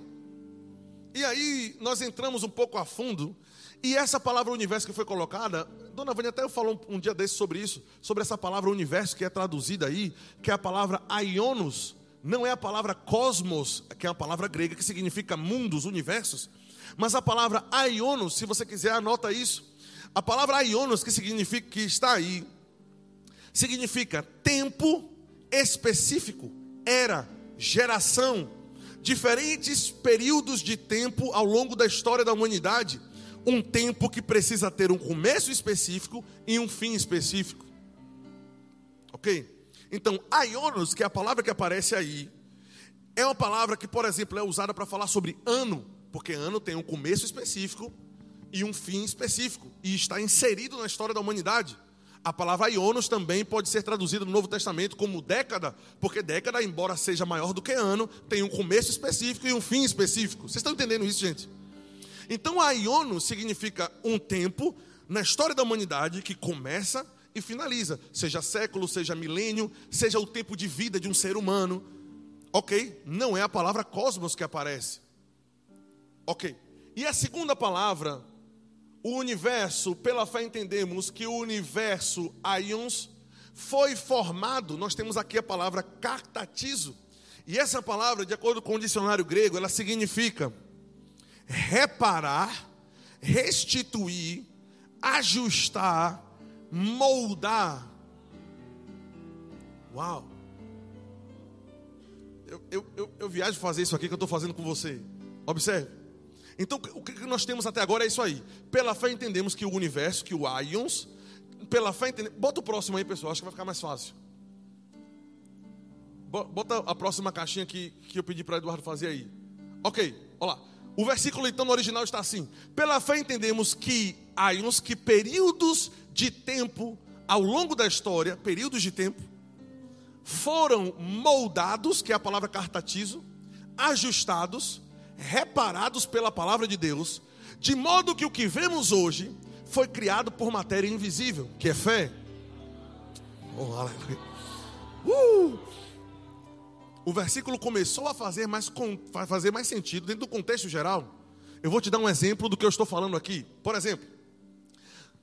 E aí nós entramos um pouco a fundo, e essa palavra universo que foi colocada, Dona Vânia até falou um, dia desse sobre isso, sobre essa palavra universo que é traduzida aí, que é a palavra aionos, não é a palavra cosmos, que é a palavra grega que significa mundos, universos, mas a palavra aionos, se você quiser anota isso. A palavra aionos que significa que está aí significa tempo específico, era, geração, diferentes períodos de tempo ao longo da história da humanidade. Um tempo que precisa ter um começo específico e um fim específico. Ok? Então, aionos, que é a palavra que aparece aí, é uma palavra que, por exemplo, é usada para falar sobre ano, porque ano tem um começo específico e um fim específico, e está inserido na história da humanidade. A palavra ionos também pode ser traduzida no Novo Testamento como década, porque década, embora seja maior do que ano, tem um começo específico e um fim específico. Vocês estão entendendo isso, gente? Então, a ionos significa um tempo na história da humanidade que começa e finaliza, seja século, seja milênio, seja o tempo de vida de um ser humano. Ok? Não é a palavra cosmos que aparece. Ok. E a segunda palavra o universo, pela fé entendemos que o universo aions foi formado, nós temos aqui a palavra cartatizo. E essa palavra, de acordo com o dicionário grego, ela significa reparar, restituir, ajustar, moldar. Uau! Eu, eu, eu, eu viajo fazer isso aqui que eu estou fazendo com você. Observe. Então, o que nós temos até agora é isso aí. Pela fé entendemos que o universo, que o Ions, pela fé entendemos. Bota o próximo aí, pessoal, acho que vai ficar mais fácil. Bota a próxima caixinha que, que eu pedi para Eduardo fazer aí. Ok, olha lá. O versículo então no original está assim: Pela fé entendemos que Ions, que períodos de tempo ao longo da história, períodos de tempo, foram moldados, que é a palavra cartatizo, ajustados reparados pela palavra de Deus, de modo que o que vemos hoje foi criado por matéria invisível, que é fé. Oh, aleluia. Uh! O versículo começou a fazer mais, a fazer mais sentido dentro do contexto geral. Eu vou te dar um exemplo do que eu estou falando aqui. Por exemplo,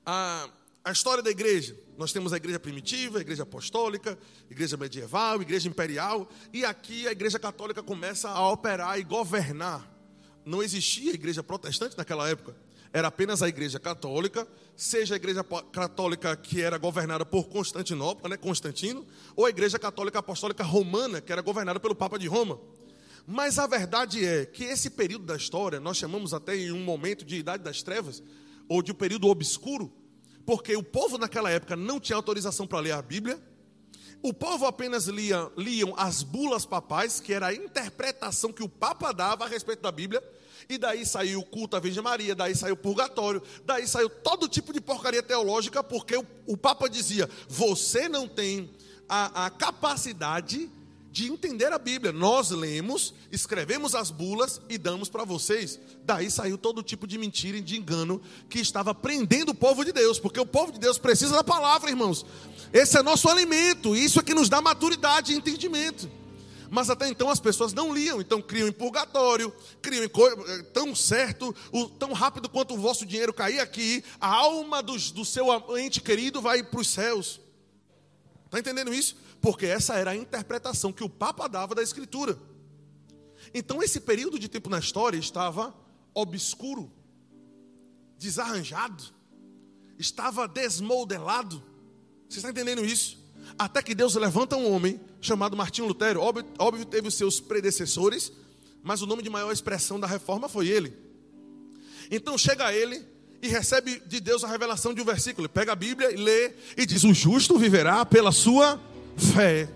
a, a história da igreja. Nós temos a igreja primitiva, a igreja apostólica, a igreja medieval, a igreja imperial, e aqui a igreja católica começa a operar e governar. Não existia igreja protestante naquela época. Era apenas a Igreja Católica, seja a Igreja Católica que era governada por Constantinopla, né, Constantino, ou a Igreja Católica Apostólica Romana, que era governada pelo Papa de Roma. Mas a verdade é que esse período da história, nós chamamos até em um momento de Idade das Trevas, ou de um período obscuro, porque o povo naquela época não tinha autorização para ler a Bíblia, o povo apenas lia, liam as bulas papais, que era a interpretação que o Papa dava a respeito da Bíblia, e daí saiu o culto à Virgem Maria, daí saiu o purgatório, daí saiu todo tipo de porcaria teológica, porque o, o Papa dizia: você não tem a, a capacidade de entender a Bíblia. Nós lemos, escrevemos as bulas e damos para vocês. Daí saiu todo tipo de mentira e de engano que estava prendendo o povo de Deus, porque o povo de Deus precisa da palavra, irmãos. Esse é nosso alimento, isso é que nos dá maturidade e entendimento. Mas até então as pessoas não liam, então criam em purgatório, criam em eh, tão certo, tão rápido quanto o vosso dinheiro cair aqui, a alma do, do seu ente querido vai para os céus. Está entendendo isso? Porque essa era a interpretação que o Papa dava da Escritura. Então esse período de tempo na história estava obscuro, desarranjado, estava desmodelado. Você está entendendo isso? Até que Deus levanta um homem chamado Martinho Lutero. Óbvio, óbvio, teve os seus predecessores, mas o nome de maior expressão da reforma foi ele. Então chega ele e recebe de Deus a revelação de um versículo. Ele pega a Bíblia e lê e diz: O justo viverá pela sua fé.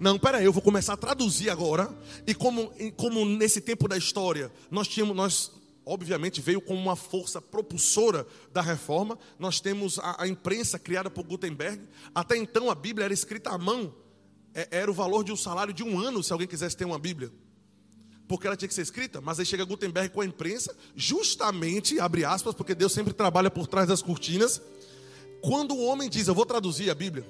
Não, peraí, eu vou começar a traduzir agora. E como, como nesse tempo da história nós tínhamos, nós obviamente veio como uma força propulsora da reforma. Nós temos a, a, imprensa criada por Gutenberg. Até então a Bíblia era escrita à mão. É, era o valor de um salário de um ano se alguém quisesse ter uma Bíblia. Porque ela tinha que ser escrita, mas aí chega Gutenberg com a imprensa, justamente, abre aspas, porque Deus sempre trabalha por trás das cortinas. Quando o homem diz, eu vou traduzir a Bíblia,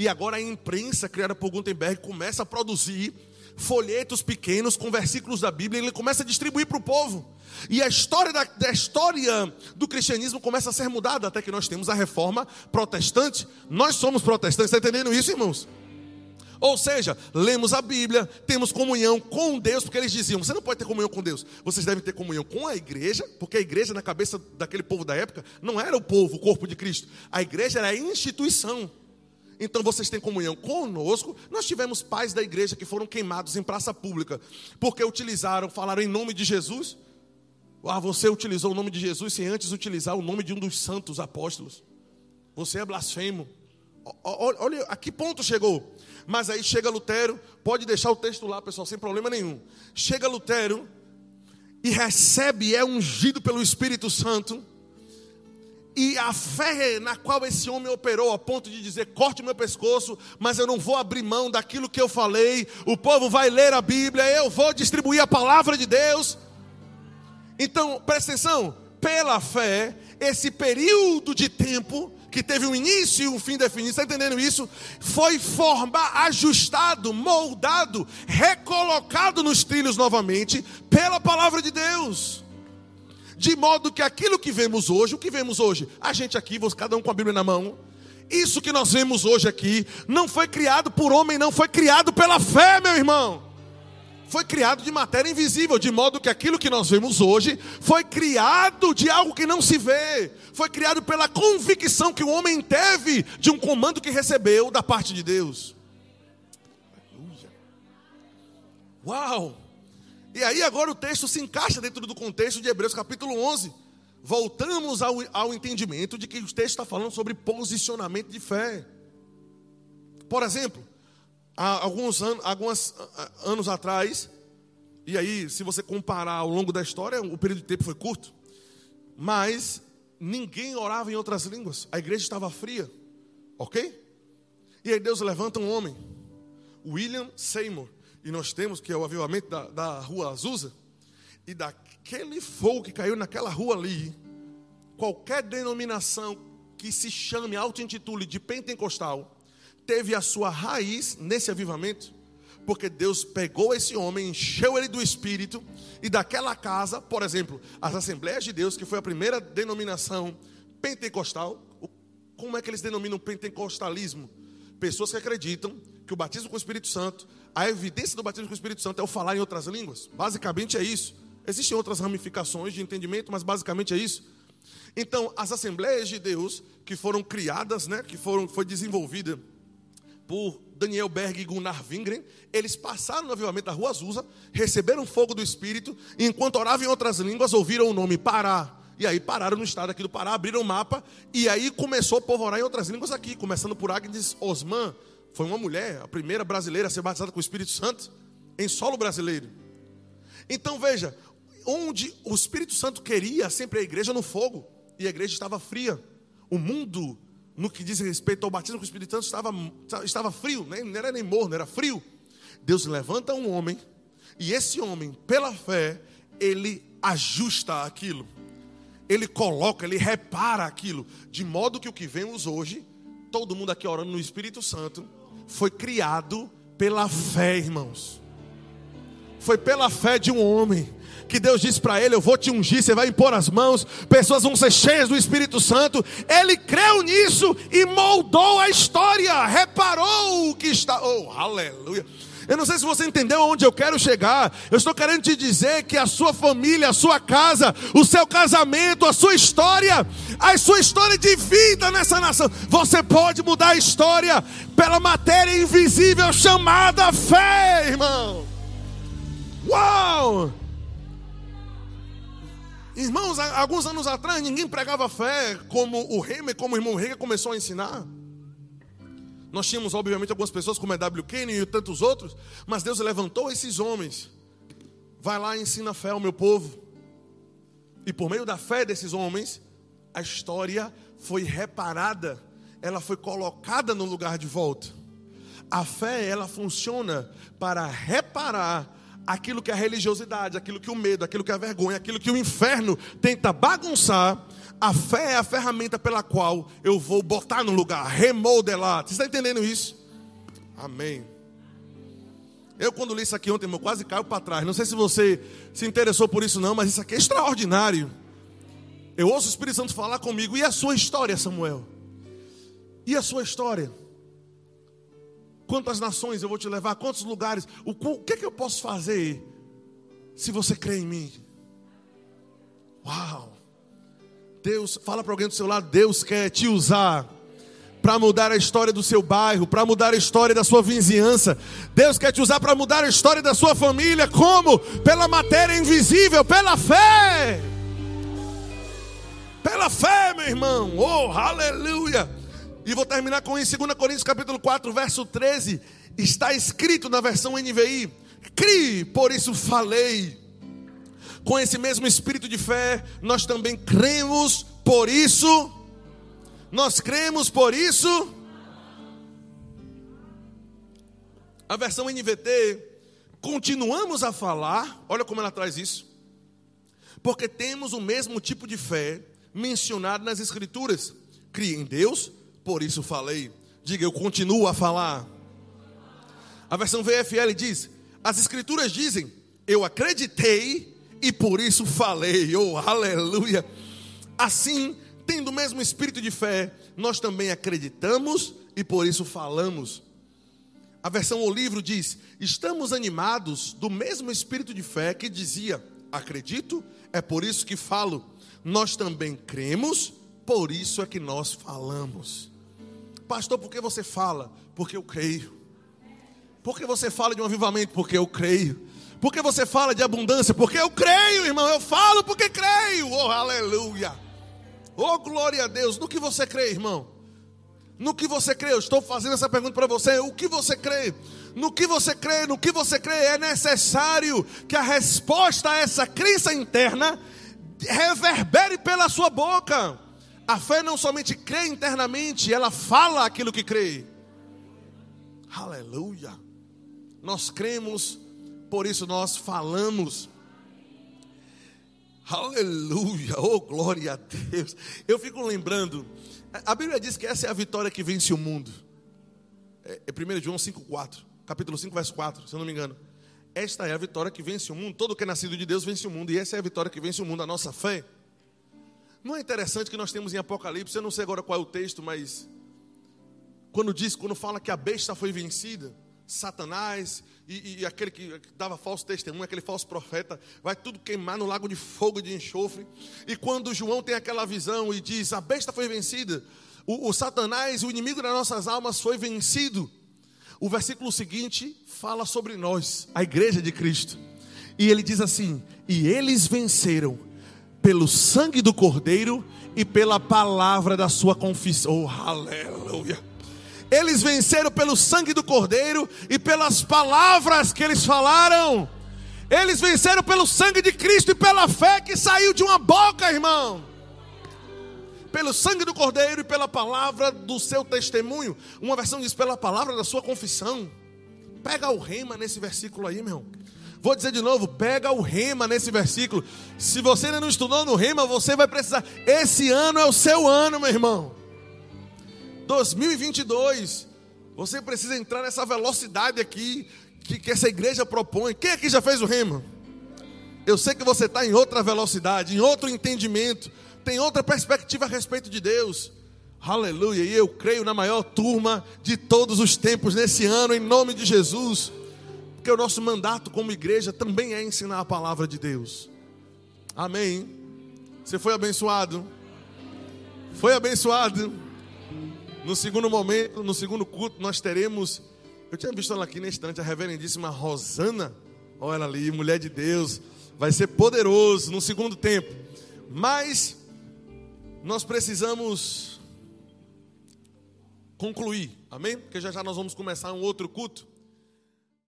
e agora a imprensa criada por Gutenberg começa a produzir folhetos pequenos com versículos da Bíblia, e ele começa a distribuir para o povo. E a história da, da, história do cristianismo começa a ser mudada até que nós temos a reforma protestante. Nós somos protestantes, está entendendo isso, irmãos? Ou seja, lemos a Bíblia, temos comunhão com Deus, porque eles diziam: você não pode ter comunhão com Deus, vocês devem ter comunhão com a igreja, porque a igreja, na cabeça daquele povo da época, não era o povo, o corpo de Cristo, a igreja era a instituição. Então vocês têm comunhão conosco. Nós tivemos pais da igreja que foram queimados em praça pública, porque utilizaram, falaram em nome de Jesus. Ah, você utilizou o nome de Jesus sem antes utilizar o nome de um dos santos apóstolos. Você é blasfemo. Olha a que ponto chegou. Mas aí chega Lutero, pode deixar o texto lá, pessoal, sem problema nenhum. Chega Lutero e recebe, é ungido pelo Espírito Santo e a fé na qual esse homem operou, a ponto de dizer: corte o meu pescoço, mas eu não vou abrir mão daquilo que eu falei. O povo vai ler a Bíblia, eu vou distribuir a palavra de Deus. Então, presta atenção: pela fé, esse período de tempo, que teve um início e um fim definido, está entendendo isso? Foi formado, ajustado, moldado, recolocado nos trilhos novamente, pela palavra de Deus de modo que aquilo que vemos hoje, o que vemos hoje, a gente aqui, cada um com a Bíblia na mão, isso que nós vemos hoje aqui, não foi criado por homem, não foi criado pela fé, meu irmão. Foi criado de matéria invisível, de modo que aquilo que nós vemos hoje foi criado de algo que não se vê, foi criado pela convicção que o homem teve de um comando que recebeu da parte de Deus. Uau! E aí agora o texto se encaixa dentro do contexto de Hebreus capítulo 11. Voltamos ao, ao entendimento de que o texto está falando sobre posicionamento de fé. Por exemplo, há alguns, an alguns anos atrás, e aí se você comparar ao longo da história, o período de tempo foi curto, mas ninguém orava em outras línguas, a igreja estava fria, ok? E aí Deus levanta um homem, William Seymour, e nós temos, que é o avivamento da, da rua Azusa, e daquele fogo que caiu naquela rua ali, qualquer denominação que se chame, auto-intitule de pentecostal, teve a sua raiz nesse avivamento, porque Deus pegou esse homem, encheu ele do Espírito, e daquela casa, por exemplo, as Assembleias de Deus, que foi a primeira denominação pentecostal, como é que eles denominam pentecostalismo? Pessoas que acreditam que o batismo com o Espírito Santo a evidência do batismo com o Espírito Santo é o falar em outras línguas. Basicamente é isso. Existem outras ramificações de entendimento, mas basicamente é isso. Então, as Assembleias de Deus que foram criadas, né, que foram foi desenvolvida por Daniel Berg e Gunnar Wingren, eles passaram no avivamento da Rua Azusa, receberam fogo do Espírito, e enquanto oravam em outras línguas, ouviram o nome Pará. E aí pararam no estado aqui do Pará, abriram o mapa, e aí começou a povoar em outras línguas aqui, começando por Agnes Osman, foi uma mulher, a primeira brasileira a ser batizada com o Espírito Santo, em solo brasileiro. Então veja, onde o Espírito Santo queria sempre a igreja no fogo, e a igreja estava fria. O mundo, no que diz respeito ao batismo com o Espírito Santo, estava, estava frio, não era nem morno, era frio. Deus levanta um homem, e esse homem, pela fé, ele ajusta aquilo. Ele coloca, ele repara aquilo, de modo que o que vemos hoje, todo mundo aqui orando no Espírito Santo, foi criado pela fé, irmãos. Foi pela fé de um homem que Deus disse para ele: Eu vou te ungir, você vai impor as mãos, pessoas vão ser cheias do Espírito Santo. Ele creu nisso e moldou a história, reparou o que está. Oh, aleluia. Eu não sei se você entendeu aonde eu quero chegar. Eu estou querendo te dizer que a sua família, a sua casa, o seu casamento, a sua história, a sua história de vida nessa nação, você pode mudar a história pela matéria invisível chamada fé, irmão. Uau! Irmãos, alguns anos atrás ninguém pregava fé como o Reimer, como o irmão Reimer começou a ensinar. Nós tínhamos, obviamente, algumas pessoas como a W. Kenny e tantos outros, mas Deus levantou esses homens. Vai lá e ensina fé ao meu povo. E por meio da fé desses homens, a história foi reparada, ela foi colocada no lugar de volta. A fé, ela funciona para reparar aquilo que a religiosidade, aquilo que o medo, aquilo que a vergonha, aquilo que o inferno tenta bagunçar, a fé é a ferramenta pela qual eu vou botar no lugar, remodelar. Você está entendendo isso? Amém. Eu, quando li isso aqui ontem, eu quase caio para trás. Não sei se você se interessou por isso, não, mas isso aqui é extraordinário. Eu ouço o Espírito Santo falar comigo. E a sua história, Samuel? E a sua história? Quantas nações eu vou te levar? Quantos lugares? O, o que é que eu posso fazer se você crê em mim? Uau! Deus, fala para alguém do seu lado, Deus quer te usar para mudar a história do seu bairro, para mudar a história da sua vizinhança. Deus quer te usar para mudar a história da sua família, como? Pela matéria invisível, pela fé. Pela fé, meu irmão. Oh, aleluia. E vou terminar com isso, 2 Coríntios capítulo 4, verso 13. Está escrito na versão NVI: Crie, por isso falei. Com esse mesmo espírito de fé, nós também cremos, por isso. Nós cremos, por isso. A versão NVT, continuamos a falar, olha como ela traz isso. Porque temos o mesmo tipo de fé mencionado nas Escrituras. Crie em Deus, por isso falei. Diga, eu continuo a falar. A versão VFL diz: As Escrituras dizem, eu acreditei e por isso falei. Oh, aleluia! Assim, tendo o mesmo espírito de fé, nós também acreditamos e por isso falamos. A versão O livro diz: Estamos animados do mesmo espírito de fé que dizia: Acredito, é por isso que falo. Nós também cremos, por isso é que nós falamos. Pastor, por que você fala? Porque eu creio. Por que você fala de um avivamento? Porque eu creio. Por que você fala de abundância? Porque eu creio, irmão. Eu falo porque creio. Oh, aleluia. Oh, glória a Deus. No que você crê, irmão? No que você crê? Eu estou fazendo essa pergunta para você. O que você crê? No que você crê? No que você crê? É necessário que a resposta a essa crença interna reverbere pela sua boca. A fé não somente crê internamente, ela fala aquilo que crê. Aleluia. Nós cremos, por isso nós falamos. Aleluia, oh glória a Deus. Eu fico lembrando, a Bíblia diz que essa é a vitória que vence o mundo. É, é 1 João 5,4, capítulo 5, verso 4, se eu não me engano. Esta é a vitória que vence o mundo. Todo que é nascido de Deus vence o mundo. E essa é a vitória que vence o mundo, a nossa fé. Não é interessante que nós temos em Apocalipse, eu não sei agora qual é o texto, mas quando diz, quando fala que a besta foi vencida, Satanás e, e, aquele que dava falso testemunho, aquele falso profeta, vai tudo queimar no lago de fogo e de enxofre. E quando João tem aquela visão e diz: A besta foi vencida, o, o Satanás, o inimigo das nossas almas, foi vencido. O versículo seguinte fala sobre nós, a igreja de Cristo. E ele diz assim: E eles venceram pelo sangue do Cordeiro e pela palavra da sua confissão. Oh, aleluia! Eles venceram pelo sangue do Cordeiro e pelas palavras que eles falaram. Eles venceram pelo sangue de Cristo e pela fé que saiu de uma boca, irmão. Pelo sangue do Cordeiro e pela palavra do seu testemunho. Uma versão diz pela palavra da sua confissão. Pega o rema nesse versículo aí, meu. Vou dizer de novo, pega o rema nesse versículo. Se você ainda não estudou no rema, você vai precisar. Esse ano é o seu ano, meu irmão. 2022, você precisa entrar nessa velocidade aqui que, que essa igreja propõe. Quem aqui já fez o rema? Eu sei que você está em outra velocidade, em outro entendimento, tem outra perspectiva a respeito de Deus. Aleluia. E eu creio na maior turma de todos os tempos nesse ano, em nome de Jesus. Porque o nosso mandato como igreja também é ensinar a palavra de Deus. Amém. Você foi abençoado? Foi abençoado? No segundo momento, no segundo culto, nós teremos. Eu tinha visto ela aqui na estante, a reverendíssima Rosana. Olha ela ali, mulher de Deus. Vai ser poderoso no segundo tempo. Mas nós precisamos concluir, amém? Porque já já nós vamos começar um outro culto.